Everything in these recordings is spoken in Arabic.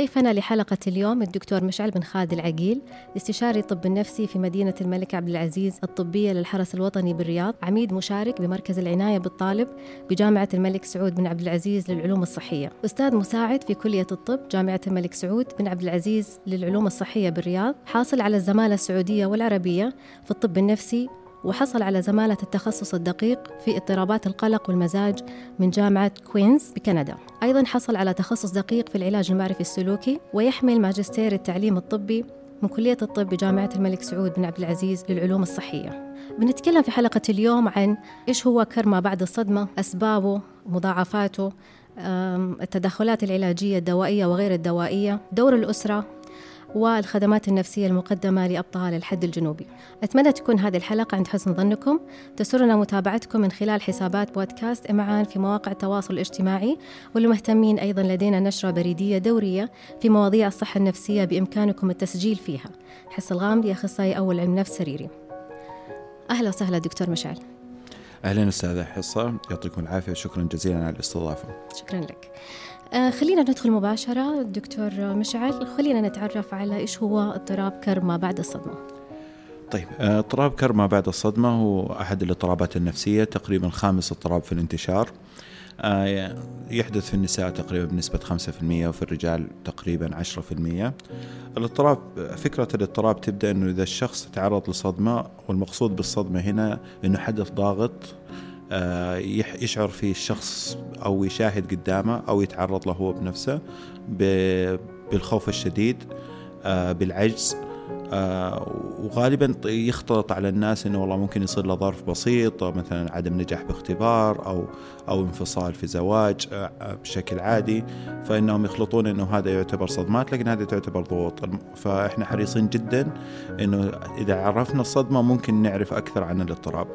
ضيفنا لحلقة اليوم الدكتور مشعل بن خالد العقيل استشاري الطب النفسي في مدينة الملك عبد العزيز الطبية للحرس الوطني بالرياض عميد مشارك بمركز العناية بالطالب بجامعة الملك سعود بن عبد العزيز للعلوم الصحية. أستاذ مساعد في كلية الطب جامعة الملك سعود بن عبد العزيز للعلوم الصحية بالرياض حاصل على الزمالة السعودية والعربية في الطب النفسي وحصل على زمالة التخصص الدقيق في اضطرابات القلق والمزاج من جامعة كوينز بكندا. أيضا حصل على تخصص دقيق في العلاج المعرفي السلوكي ويحمل ماجستير التعليم الطبي من كلية الطب بجامعة الملك سعود بن عبد العزيز للعلوم الصحية. بنتكلم في حلقة اليوم عن إيش هو كرما بعد الصدمة أسبابه مضاعفاته التدخلات العلاجية الدوائية وغير الدوائية دور الأسرة والخدمات النفسية المقدمة لأبطال الحد الجنوبي. أتمنى تكون هذه الحلقة عند حسن ظنكم. تسرنا متابعتكم من خلال حسابات بودكاست إمعان في مواقع التواصل الاجتماعي والمهتمين أيضا لدينا نشرة بريدية دورية في مواضيع الصحة النفسية بإمكانكم التسجيل فيها. حس الغامدي أخصائي أول علم نفس سريري. أهلا وسهلا دكتور مشعل. أهلا أستاذة حصة. يعطيكم العافية. شكرا جزيلا على الاستضافة. شكرا لك. خلينا ندخل مباشرة. دكتور مشعل خلينا نتعرف على إيش هو اضطراب كرب ما بعد الصدمة. طيب آه، اضطراب كرب ما بعد الصدمة هو أحد الاضطرابات النفسية تقريبا خامس اضطراب في الانتشار. آه يحدث في النساء تقريبا بنسبة 5% وفي الرجال تقريبا 10% الاضطراب فكرة الاضطراب تبدأ أنه إذا الشخص تعرض لصدمة والمقصود بالصدمة هنا أنه حدث ضاغط آه، يشعر فيه الشخص أو يشاهد قدامه أو يتعرض له هو بنفسه بالخوف الشديد آه، بالعجز آه، وغالبا يختلط على الناس إنه والله ممكن يصير له ظرف بسيط مثلا عدم نجاح باختبار أو أو انفصال في زواج بشكل عادي فإنهم يخلطون إنه هذا يعتبر صدمات لكن هذه تعتبر ضغوط فإحنا حريصين جدا إنه إذا عرفنا الصدمة ممكن نعرف أكثر عن الاضطراب.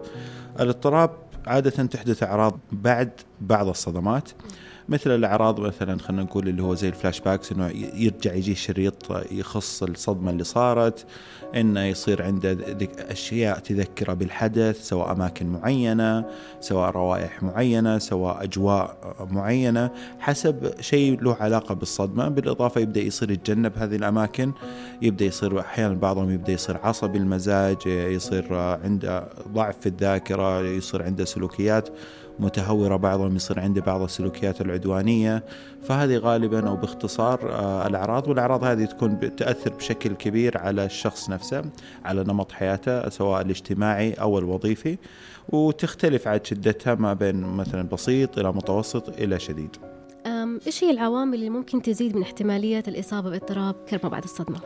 الاضطراب عادة تحدث أعراض بعد بعض الصدمات مثل الأعراض مثلا خلينا نقول اللي هو زي الفلاش باكس إنه يرجع يجي شريط يخص الصدمة اللي صارت إنه يصير عنده أشياء تذكرة بالحدث سواء أماكن معينة سواء روائح معينة سواء أجواء معينة حسب شيء له علاقة بالصدمة. بالإضافة يبدأ يصير يتجنب هذه الأماكن يبدأ يصير أحيانا بعضهم يبدأ يصير عصبي المزاج يصير عنده ضعف في الذاكرة يصير عنده سلوكيات متهورة بعضهم يصير عنده بعض السلوكيات العدوانية فهذه غالبا أو باختصار آه، الأعراض والأعراض هذه تكون تأثر بشكل كبير على الشخص نفسه على نمط حياته سواء الاجتماعي أو الوظيفي وتختلف عاد شدتها ما بين مثلا بسيط إلى متوسط إلى شديد. إيش هي العوامل اللي ممكن تزيد من احتمالية الإصابة باضطراب كرب بعد الصدمة؟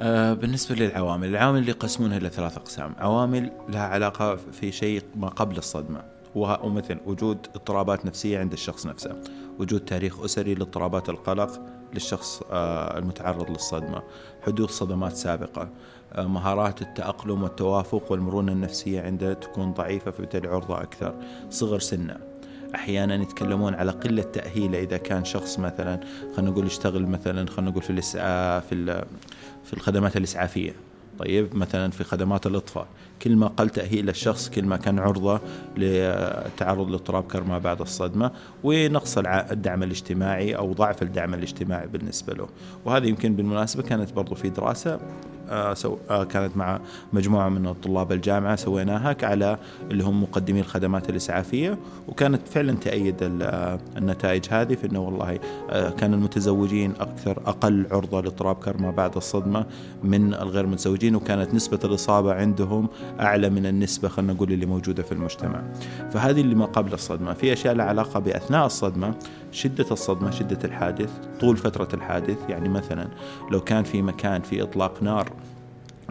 آه بالنسبة للعوامل العوامل اللي يقسمونها إلى ثلاث أقسام. عوامل لها علاقة في شيء ما قبل الصدمة. ومثل وجود اضطرابات نفسية عند الشخص نفسه. وجود تاريخ أسري لاضطرابات القلق للشخص آه، المتعرض للصدمة. حدوث صدمات سابقة. آه، مهارات التأقلم والتوافق والمرونة النفسية عنده تكون ضعيفة فبالتالي عرضة أكثر. صغر سنه. أحيانا يتكلمون على قلة تأهيله. إذا كان شخص مثلا خلينا نقول يشتغل مثلا خلينا نقول في الإسعاف في في الخدمات الإسعافية. طيب مثلا في خدمات الاطفاء كل ما قل تأهيل الشخص كل ما كان عرضة للتعرض لاضطراب كرما بعد الصدمة ونقص الدعم الاجتماعي أو ضعف الدعم الاجتماعي بالنسبة له. وهذه يمكن بالمناسبة كانت برضو في دراسة كانت مع مجموعة من طلاب الجامعة سويناها على اللي هم مقدمي الخدمات الإسعافية وكانت فعلا تأيد آه، النتائج هذه في أنه والله كان المتزوجين أكثر أقل عرضة لاضطراب كرما بعد الصدمة من الغير متزوجين وكانت نسبة الإصابة عندهم أعلى من النسبة خلينا نقول اللي موجودة في المجتمع. فهذه اللي ما قبل الصدمة. في أشياء لها علاقة بأثناء الصدمة شدة الصدمة شدة الحادث طول فترة الحادث. يعني مثلا لو كان في مكان في إطلاق نار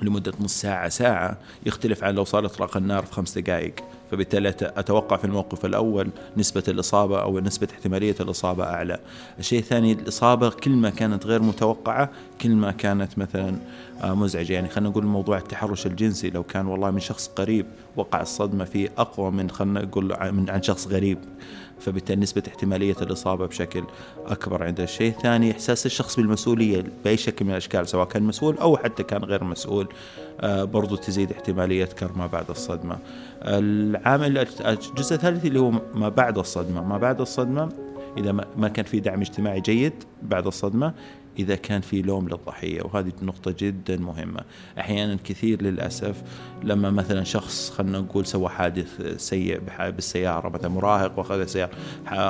لمدة نص ساعة ساعة يختلف عن لو صار إطلاق النار في خمس دقائق. فبالتالي أتوقع في الموقف الأول نسبة الإصابة أو نسبة احتمالية الإصابة أعلى. الشيء الثاني الإصابة كل ما كانت غير متوقعة كل ما كانت مثلا آه، مزعجة. يعني خلينا نقول موضوع التحرش الجنسي. لو كان والله من شخص قريب وقع الصدمة فيه أقوى من خلينا نقول عن شخص غريب. فبالتالي نسبة احتمالية الإصابة بشكل أكبر عند الشيء الثاني إحساس الشخص بالمسؤولية بأي شكل من الأشكال سواء كان مسؤول أو حتى كان غير مسؤول آه، برضو تزيد احتمالية كرما بعد الصدمة. العامل الجزء الثالث اللي هو ما بعد الصدمة ما بعد الصدمة إذا ما كان في دعم اجتماعي جيد بعد الصدمة إذا كان في لوم للضحية وهذه نقطة جدا مهمة. أحيانا كثير للأسف لما مثلا شخص خلينا نقول سوى حادث سيء بالسيارة مثلا مراهق وأخذ السيارة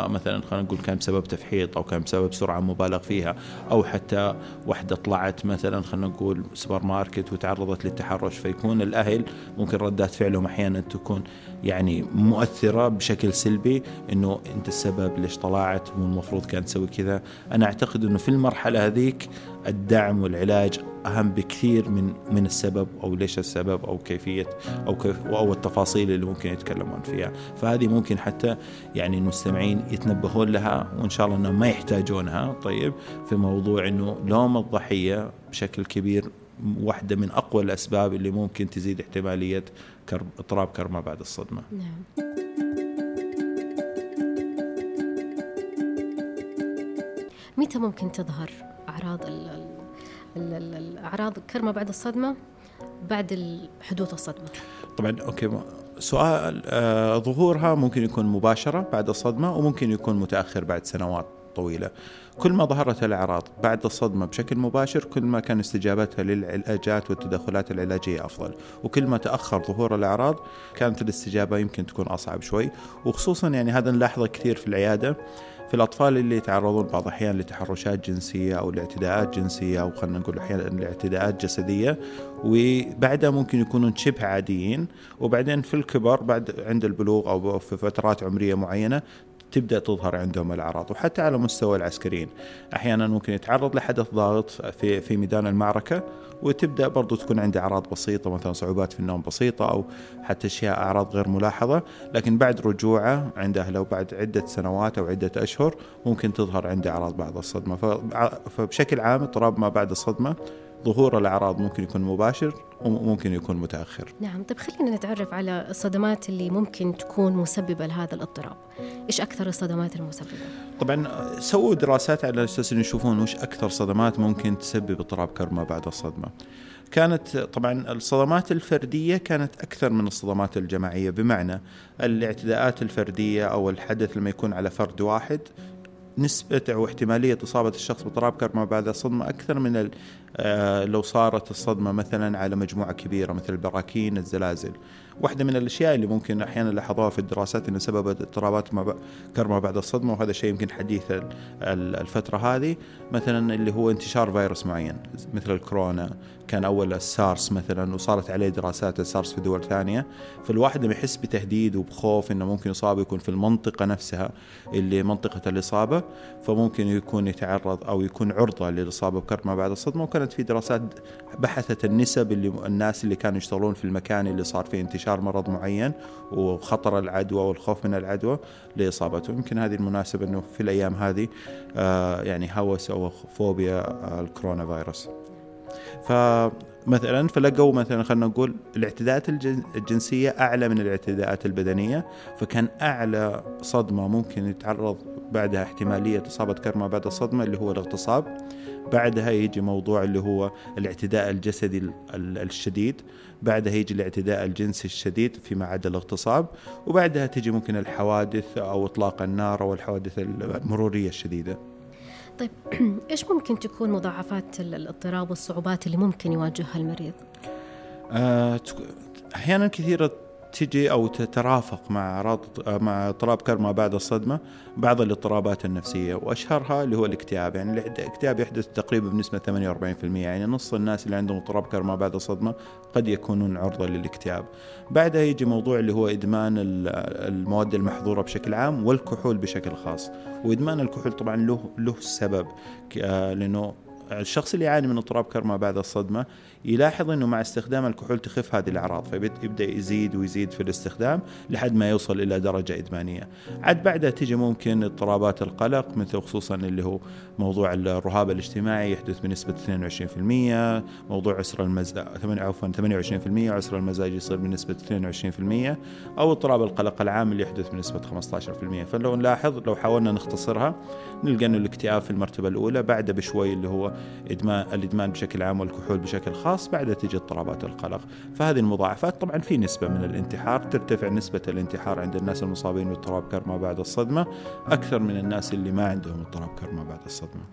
مثلا خلينا نقول كان بسبب تفحيط أو كان بسبب سرعة مبالغ فيها أو حتى واحدة طلعت مثلا خلينا نقول سوبر ماركت وتعرضت للتحرش فيكون الأهل ممكن ردات فعلهم أحيانا تكون يعني مؤثرة بشكل سلبي إنه أنت السبب ليش طلعت مو المفروض كان تسوي كذا. أنا أعتقد إنه في المرحلة هذيك الدعم والعلاج أهم بكثير من من السبب أو ليش السبب أو كيفية أو كيف أو التفاصيل اللي ممكن يتكلمون فيها. فهذه ممكن حتى يعني المستمعين يتنبهون لها وإن شاء الله إنهم ما يحتاجونها. طيب في موضوع إنه لوم الضحية بشكل كبير واحدة من أقوى الأسباب اللي ممكن تزيد احتمالية كرب اضطراب كرما بعد الصدمة. نعم. متى ممكن تظهر أعراض ال ال ال الأعراض كرما بعد الصدمة؟ بعد حدوث الصدمة. طبعا أوكي سؤال آه ظهورها ممكن يكون مباشرة بعد الصدمة وممكن يكون متأخر بعد سنوات. طويلة. كل ما ظهرت الأعراض بعد الصدمة بشكل مباشر كل ما كان استجابتها للعلاجات والتدخلات العلاجية أفضل. وكل ما تأخر ظهور الأعراض كانت الاستجابة يمكن تكون أصعب شوي. وخصوصا يعني هذا نلاحظه كثير في العيادة في الأطفال اللي يتعرضون بعض الأحيان لتحرشات جنسية أو لاعتداءات جنسية أو خلينا نقول أحيانا لاعتداءات جسدية. وبعدها ممكن يكونون شبه عاديين. وبعدين في الكبر بعد عند البلوغ أو في فترات عمرية معينة تبدأ تظهر عندهم الأعراض وحتى على مستوى العسكريين. أحيانا ممكن يتعرض لحدث ضاغط في في ميدان المعركة وتبدأ برضو تكون عنده أعراض بسيطة مثلا صعوبات في النوم بسيطة أو حتى أشياء أعراض غير ملاحظة. لكن بعد رجوعه عند أهله وبعد عدة سنوات أو عدة أشهر ممكن تظهر عنده أعراض بعد الصدمة. فبشكل عام اضطراب ما بعد الصدمة ظهور الأعراض ممكن يكون مباشر وممكن يكون متأخر. نعم طيب خلينا نتعرف على الصدمات اللي ممكن تكون مسببة لهذا الاضطراب. إيش أكثر الصدمات المسببة؟ طبعا سووا دراسات على أساس يشوفون وش أكثر صدمات ممكن تسبب اضطراب كرما بعد الصدمة. كانت طبعا الصدمات الفردية كانت أكثر من الصدمات الجماعية بمعنى الاعتداءات الفردية أو الحدث لما يكون على فرد واحد نسبة أو احتمالية إصابة الشخص باضطراب كرما بعد الصدمة أكثر من آه، لو صارت الصدمة مثلا على مجموعة كبيرة مثل البراكين الزلازل. واحدة من الأشياء اللي ممكن أحيانا لاحظوها في الدراسات أن سبب اضطرابات ما بعد الصدمة وهذا شيء يمكن حديث الفترة هذه. مثلا اللي هو انتشار فيروس معين مثل الكورونا. كان أول السارس مثلا وصارت عليه دراسات السارس في دول ثانية. فالواحد لما يحس بتهديد وبخوف أنه ممكن إصابة يكون في المنطقة نفسها اللي منطقة الإصابة. فممكن يكون يتعرض أو يكون عرضة للإصابة بكرما بعد الصدمة. وكانت في دراسات بحثت النسب اللي الناس اللي كانوا يشتغلون في المكان اللي صار فيه انتشار مرض معين وخطر العدوى والخوف من العدوى لإصابته. يمكن هذه المناسبة إنه في الأيام هذه آه يعني هوس أو فوبيا الكورونا فيروس. فمثلا فلقوا مثلا خلينا نقول الاعتداءات الجنسية أعلى من الاعتداءات البدنية فكان أعلى صدمة ممكن يتعرض بعدها احتمالية إصابة كرما بعد الصدمة اللي هو الاغتصاب. بعدها يجي موضوع اللي هو الاعتداء الجسدي الشديد. بعدها يجي الاعتداء الجنسي الشديد فيما عدا الاغتصاب. وبعدها تجي ممكن الحوادث أو إطلاق النار أو الحوادث المرورية الشديدة. طيب إيش ممكن تكون مضاعفات الاضطراب والصعوبات اللي ممكن يواجهها المريض؟ آه أحيانا كثيرة تجي أو تترافق مع اعراض مع اضطراب كرما بعد الصدمة بعض الاضطرابات النفسية وأشهرها اللي هو الاكتئاب. يعني الاكتئاب يحدث تقريبا بنسبة 48% يعني نص الناس اللي عندهم اضطراب كرما بعد الصدمة قد يكونون عرضة للاكتئاب. بعدها يجي موضوع اللي هو إدمان المواد المحظورة بشكل عام والكحول بشكل خاص. وإدمان الكحول طبعا له له سبب لأنه الشخص اللي يعاني من اضطراب كرما بعد الصدمة يلاحظ إنه مع استخدام الكحول تخف هذه الأعراض فيبدا يزيد ويزيد في الاستخدام لحد ما يوصل إلى درجة إدمانية. عاد بعدها تيجي ممكن اضطرابات القلق مثل خصوصا اللي هو موضوع الرهاب الاجتماعي يحدث بنسبة 22%، موضوع عسر المزاج عفوا 28% عسر المزاج يصير بنسبة 22% أو اضطراب القلق العام اللي يحدث بنسبة 15%، فلو نلاحظ لو حاولنا نختصرها نلقى إنه الاكتئاب في المرتبة الأولى بعده بشوي اللي هو ادمان الإدمان بشكل عام والكحول بشكل خاص خاص بعدها تجي اضطرابات القلق فهذه المضاعفات طبعا في نسبة من الانتحار ترتفع نسبة الانتحار عند الناس المصابين باضطراب كرما بعد الصدمة أكثر من الناس اللي ما عندهم اضطراب كرما بعد الصدمة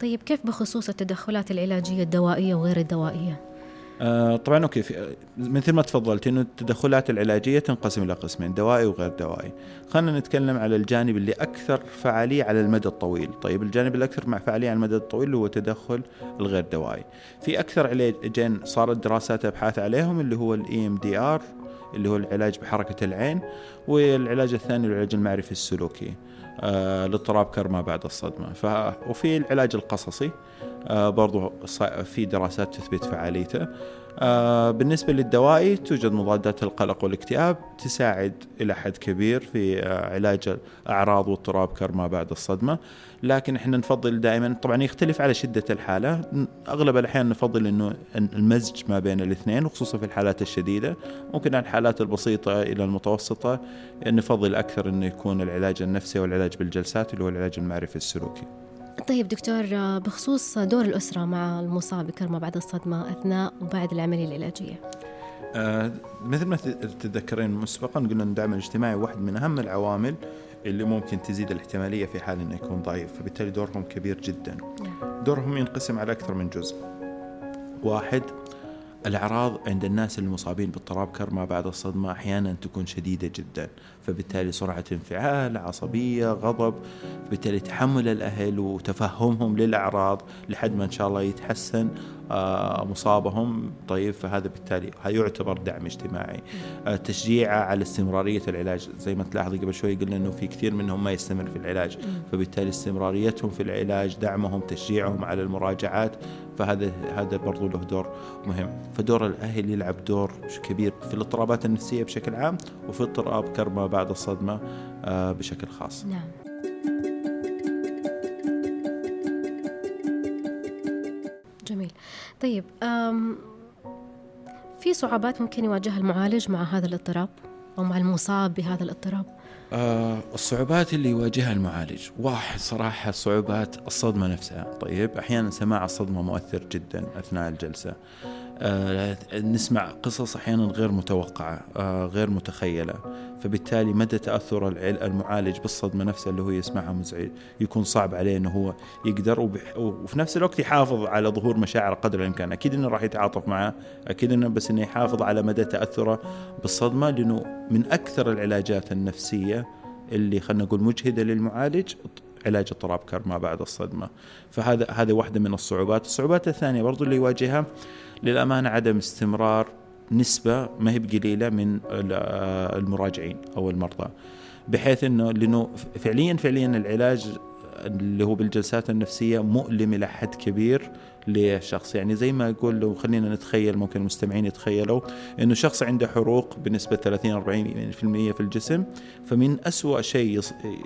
طيب كيف بخصوص التدخلات العلاجية الدوائية وغير الدوائية؟ آه طبعا okay في مثل ما تفضلت إنه التدخلات العلاجية تنقسم إلى قسمين دوائي وغير دوائي. خلينا نتكلم على الجانب اللي أكثر فعالية على المدى الطويل، طيب الجانب الأكثر مع فعالية على المدى الطويل هو التدخل الغير دوائي. في أكثر علاجين صارت دراسات أبحاث عليهم اللي هو ال EMDR اللي هو العلاج بحركة العين والعلاج الثاني العلاج المعرفي السلوكي. آه لاضطراب كرما بعد الصدمة. ف... وفي العلاج القصصي آه برضو في دراسات تثبت فعاليته. بالنسبة للدوائي توجد مضادات القلق والاكتئاب تساعد إلى حد كبير في آه علاج أعراض واضطراب كرما بعد الصدمة. لكن إحنا نفضل دائما طبعا يختلف على شدة الحالة. أغلب الأحيان نفضل أنه المزج ما بين الاثنين وخصوصا في الحالات الشديدة. ممكن الحالات البسيطة إلى المتوسطة نفضل أكثر أنه يكون العلاج النفسي والعلاج بالجلسات اللي هو العلاج المعرفي السلوكي. طيب دكتور بخصوص دور الأسرة مع المصاب بكرمة بعد الصدمة أثناء وبعد العملية العلاجية. آه مثل ما تتذكرين مسبقا قلنا أن الدعم الاجتماعي واحد من أهم العوامل اللي ممكن تزيد الاحتمالية في حال أنه يكون ضعيف فبالتالي دورهم كبير جدا. نعم. دورهم ينقسم على أكثر من جزء. واحد الأعراض عند الناس المصابين باضطراب كرما بعد الصدمة أحيانا تكون شديدة جدا فبالتالي سرعة انفعال عصبية غضب بالتالي تحمل الأهل وتفهمهم للأعراض لحد ما إن شاء الله يتحسن. مصابهم. طيب فهذا بالتالي يعتبر دعم اجتماعي. آه، تشجيعه على استمرارية العلاج. زي ما تلاحظي قبل شوي قلنا أنه في كثير منهم ما يستمر في العلاج. فبالتالي استمراريتهم في العلاج دعمهم تشجيعهم على المراجعات فهذا هذا برضو له دور مهم. فدور الأهل يلعب دور كبير في الاضطرابات النفسية بشكل عام وفي اضطراب كربة بعد الصدمة آه، بشكل خاص. نعم. طيب في صعوبات ممكن يواجهها المعالج مع هذا الاضطراب أو مع المصاب بهذا الاضطراب؟ آه الصعوبات اللي يواجهها المعالج. واحد صراحة صعوبات الصدمة نفسها. طيب أحيانا سماع الصدمة مؤثر جدا أثناء الجلسة. نسمع قصص أحيانا غير متوقعة آه غير متخيلة. فبالتالي مدى تأثر المعالج بالصدمة نفسها اللي هو يسمعها مزعج يكون صعب عليه إنه هو يقدر وفي نفس الوقت يحافظ على ظهور مشاعره قدر الإمكان. أكيد إنه راح يتعاطف معه أكيد إنه بس إنه يحافظ على مدى تأثره بالصدمة لأنه من أكثر العلاجات النفسية اللي خلينا نقول مجهدة للمعالج علاج اضطراب كرما بعد الصدمة. فهذا هذه واحدة من الصعوبات. الصعوبات الثانية برضو اللي يواجهها للأمانة عدم استمرار نسبة ما هي بقليلة من المراجعين أو المرضى. بحيث أنه لأنه فعليا فعليا العلاج اللي هو بالجلسات النفسية مؤلم إلى حد كبير. لشخص. يعني زي ما أقول لو خلينا نتخيل ممكن المستمعين يتخيلوا أنه شخص عنده حروق بنسبة 30 40% في الجسم. فمن أسوأ شيء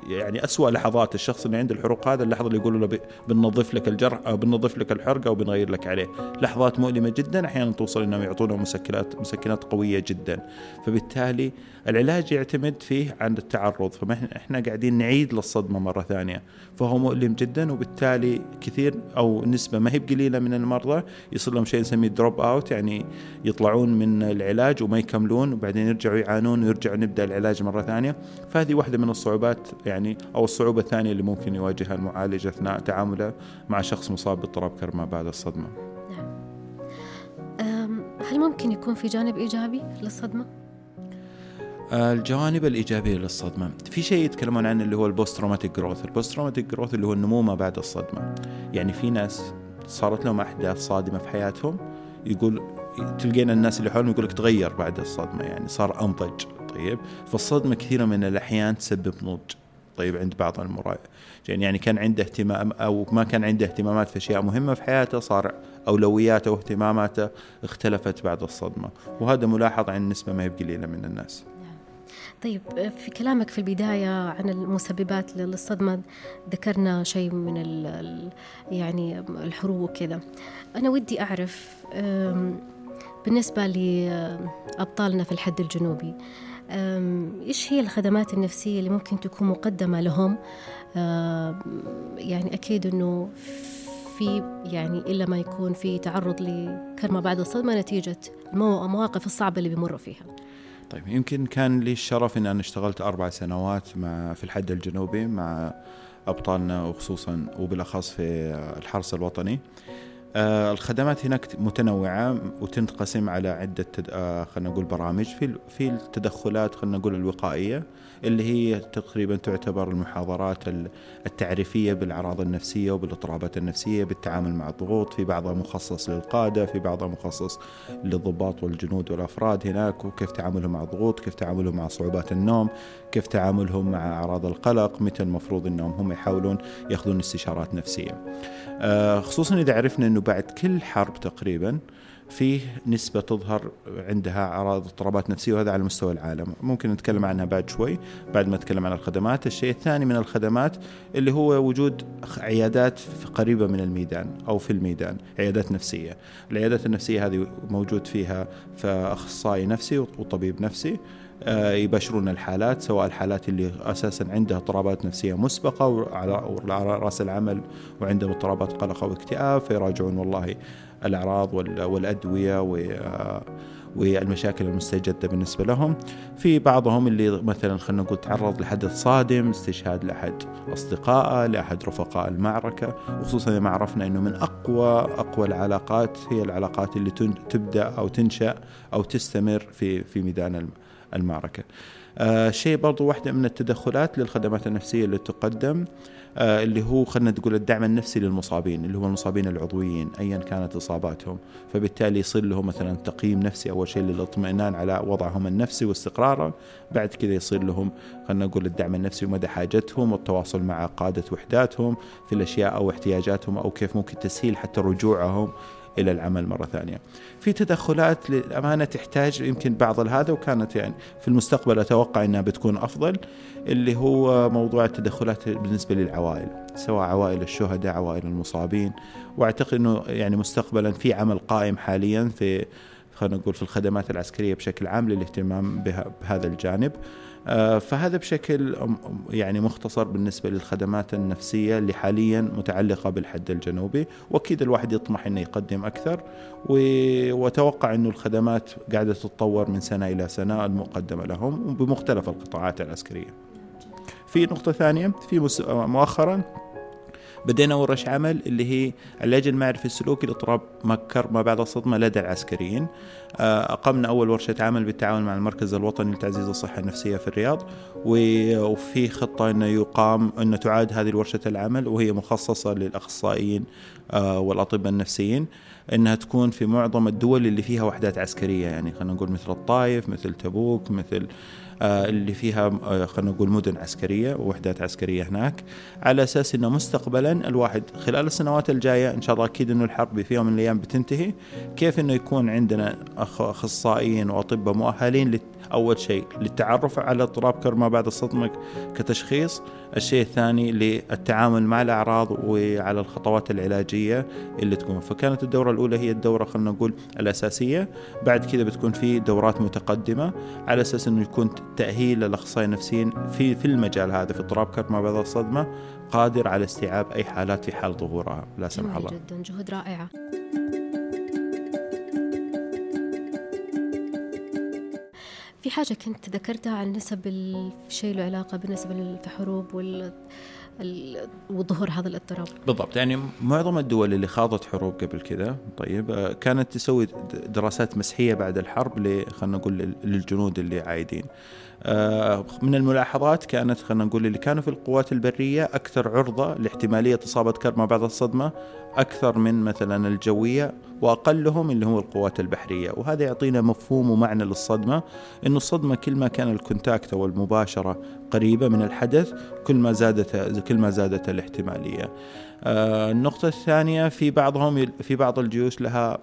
يعني أسوأ لحظات الشخص اللي عنده الحروق هذا اللحظة اللي يقولوا له بننظف لك الجرح أو بننظف لك الحرقة أو بنغير لك عليه. لحظات مؤلمة جدا أحيانا توصل أنهم يعطونه مسكنات مسكنات قوية جدا. فبالتالي العلاج يعتمد فيه عن التعرض. فما إحنا قاعدين نعيد للصدمة مرة ثانية. فهو مؤلم جدا وبالتالي كثير أو نسبة ما هي بقليلة من المرضى يصير لهم شيء نسميه drop out يعني يطلعون من العلاج وما يكملون وبعدين يرجعوا يعانون ويرجعوا نبدأ العلاج مرة ثانية فهذه واحدة من الصعوبات يعني أو الصعوبة الثانية اللي ممكن يواجهها المعالج أثناء تعامله مع شخص مصاب باضطراب كرب ما بعد الصدمة. نعم. هل ممكن يكون في جانب إيجابي للصدمة؟ الجوانب الإيجابية للصدمة في شيء يتكلمون عنه اللي هو ال post traumatic growth ال post traumatic growth اللي هو النمو ما بعد الصدمة يعني في ناس صارت لهم أحداث صادمة في حياتهم. يقول تلقين الناس اللي حولهم يقول لك تغير بعد الصدمة يعني صار أنضج. طيب؟ فالصدمة كثيرة من الأحيان تسبب نضج. طيب؟ عند بعض المراجعين يعني كان عنده اهتمام أو ما كان عنده اهتمامات في أشياء مهمة في حياته صار أولوياته واهتماماته اختلفت بعد الصدمة. وهذا ملاحظ عن نسبه ما هي قليله من الناس. طيب في كلامك في البداية عن المسببات للصدمة ذكرنا شيء من ال يعني الحروب وكذا. أنا ودي أعرف بالنسبة لأبطالنا في الحد الجنوبي إيش هي الخدمات النفسية اللي ممكن تكون مقدمة لهم؟ يعني أكيد أنه في يعني إلا ما يكون في تعرض لكرمة بعد الصدمة نتيجة المواقف الصعبة اللي بيمروا فيها. طيب يمكن كان لي الشرف إن أنا اشتغلت أربع سنوات مع في الحد الجنوبي مع أبطالنا وخصوصا وبالأخص في الحرس الوطني. الخدمات هناك متنوعة وتنقسم على عدة آه خلينا نقول برامج. في في التدخلات خلينا نقول الوقائية اللي هي تقريبا تعتبر المحاضرات التعريفية بالأعراض النفسية وبالاضطرابات النفسية بالتعامل مع الضغوط. في بعضها مخصص للقادة في بعضها مخصص للضباط والجنود والأفراد هناك وكيف تعاملهم مع الضغوط كيف تعاملهم مع صعوبات النوم كيف تعاملهم مع أعراض القلق متى المفروض أنهم هم يحاولون يأخذون استشارات نفسية. آه، خصوصا إذا عرفنا أنه بعد كل حرب تقريبا فيه نسبة تظهر عندها أعراض اضطرابات نفسية وهذا على مستوى العالم. ممكن نتكلم عنها بعد شوي بعد ما نتكلم عن الخدمات. الشيء الثاني من الخدمات اللي هو وجود عيادات قريبة من الميدان أو في الميدان عيادات نفسية. العيادات النفسية هذه موجود فيها أخصائي نفسي وطبيب نفسي. آه، يباشرون الحالات سواء الحالات اللي أساسا عندها اضطرابات نفسية مسبقة وعلى رأس العمل وعندهم اضطرابات قلق أو اكتئاب فيراجعون والله الأعراض والأدوية والمشاكل المستجدة بالنسبة لهم. في بعضهم اللي مثلا خلينا نقول تعرض لحدث صادم استشهاد لأحد أصدقائه لأحد رفقاء المعركة وخصوصا ما عرفنا أنه من أقوى أقوى العلاقات هي العلاقات اللي تبدأ أو تنشأ أو تستمر في في ميدان المعركة آه شيء برضو واحدة من التدخلات للخدمات النفسية اللي تقدم آه اللي هو خلينا نقول الدعم النفسي للمصابين اللي هم المصابين العضويين ايا كانت إصاباتهم. فبالتالي يصير لهم مثلا تقييم نفسي أول شيء للاطمئنان على وضعهم النفسي واستقراره بعد كذا يصير لهم خلينا نقول الدعم النفسي ومدى حاجتهم والتواصل مع قادة وحداتهم في الأشياء أو احتياجاتهم أو كيف ممكن تسهيل حتى رجوعهم إلى العمل مرة ثانية. في تدخلات للأمانة تحتاج يمكن بعض هذا وكانت يعني في المستقبل أتوقع إنها بتكون أفضل اللي هو موضوع التدخلات بالنسبة للعوائل سواء عوائل الشهداء عوائل المصابين وأعتقد إنه يعني مستقبلا في عمل قائم حاليا في خلينا نقول في الخدمات العسكرية بشكل عام للاهتمام بهذا الجانب. آه، فهذا بشكل يعني مختصر بالنسبة للخدمات النفسية اللي حاليا متعلقة بالحد الجنوبي. وأكيد الواحد يطمح أنه يقدم أكثر. وأتوقع أنه الخدمات قاعدة تتطور من سنة إلى سنة المقدمة لهم بمختلف القطاعات العسكرية. في نقطة ثانية في مؤخرا بدينا ورش عمل اللي هي العلاج المعرفي السلوكي لاضطراب مكر ما بعد الصدمة لدى العسكريين. آه، أقمنا أول ورشة عمل بالتعاون مع المركز الوطني لتعزيز الصحة النفسية في الرياض وفي خطة أنه يقام أن تعاد هذه الورشة العمل وهي مخصصة للأخصائيين آه، والأطباء النفسيين إنها تكون في معظم الدول اللي فيها وحدات عسكرية يعني خلينا نقول مثل الطائف مثل تبوك مثل اللي فيها آه، خلينا نقول مدن عسكرية ووحدات عسكرية هناك على أساس إنه مستقبلا الواحد خلال السنوات الجاية إن شاء الله أكيد إنه الحرب في يوم من الأيام بتنتهي كيف إنه يكون عندنا أخصائيين وأطباء مؤهلين أول شيء للتعرف على اضطراب كرب ما بعد الصدمه كتشخيص. الشيء الثاني للتعامل مع الأعراض وعلى الخطوات العلاجية اللي تكون. فكانت الدورة الأولى هي الدورة خلينا نقول الأساسية. بعد كذا بتكون في دورات متقدمة على أساس إنه يكون تأهيل الاخصائيين النفسيين في في المجال هذا في اضطراب كرب ما بعد الصدمة قادر على استيعاب أي حالات في حال ظهورها. لا سمح الله. جدا جهد رائعه في حاجة كنت ذكرتها عن نسب الشيء له علاقة بالنسبة للحروب وال وظهور هذا الاضطراب. بالضبط يعني معظم الدول اللي خاضت حروب قبل كذا طيب آه، كانت تسوي دراسات مسحيه بعد الحرب خلينا نقول للجنود اللي عايدين. من الملاحظات كانت خلينا نقول اللي كانوا في القوات البرية أكثر عرضة لاحتمالية إصابة كرب بعد الصدمة أكثر من مثلا الجوية وأقلهم اللي هو القوات البحرية. وهذا يعطينا مفهوم ومعنى للصدمة أنه الصدمة كل ما كان الكونتاكت أو المباشرة قريبة من الحدث كل ما زادت كل ما زادت الاحتمالية. آه، النقطة الثانية في بعضهم في بعض الجيوش لها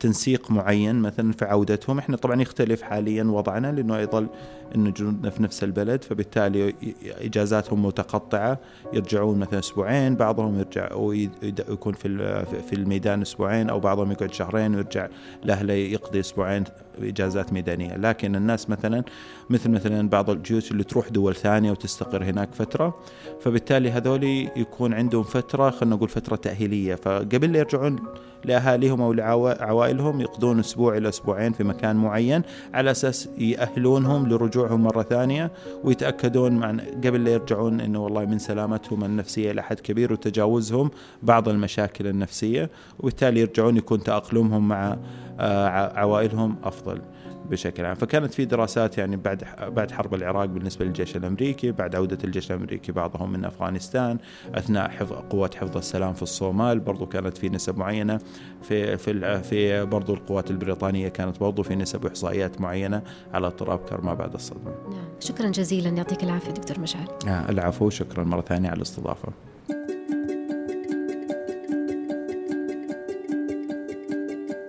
تنسيق معين مثلا في عودتهم. إحنا طبعا يختلف حاليا وضعنا لأنه يظل انه جنودنا في نفس البلد فبالتالي إجازاتهم متقطعة. يرجعون مثلا أسبوعين بعضهم يرجع ويكون في في الميدان أسبوعين أو بعضهم يقعد شهرين ويرجع لأهله يقضي أسبوعين إجازات ميدانية. لكن الناس مثلا مثل مثلا بعض الجيوش اللي تروح دول ثانية وتستقر هناك فترة. فبالتالي هذول يكون عندهم فترة خلينا نقول فترة تأهيلية. فقبل لا يرجعون لأهاليهم أو لعوائلهم يقضون أسبوع إلى أسبوعين في مكان معين على أساس يأهلونهم لرجوعهم مرة ثانية ويتأكدون قبل لا يرجعون إنه والله من سلامتهم النفسية إلى حد كبير وتجاوزهم بعض المشاكل النفسية. وبالتالي يرجعون يكون تأقلمهم مع آه، عوائلهم أفضل. بشكل عام فكانت في دراسات يعني بعد بعد حرب العراق بالنسبة للجيش الأمريكي بعد عودة الجيش الأمريكي بعضهم من أفغانستان أثناء حفظ قوات حفظ السلام في الصومال برضو كانت في نسب معينة في في في برضو القوات البريطانية كانت برضو في نسب واحصائيات معينة على اضطراب كرما بعد الصدمة. نعم شكرا جزيلا يعطيك العافية دكتور مشعل. العفو شكرا مرة ثانية على الاستضافة.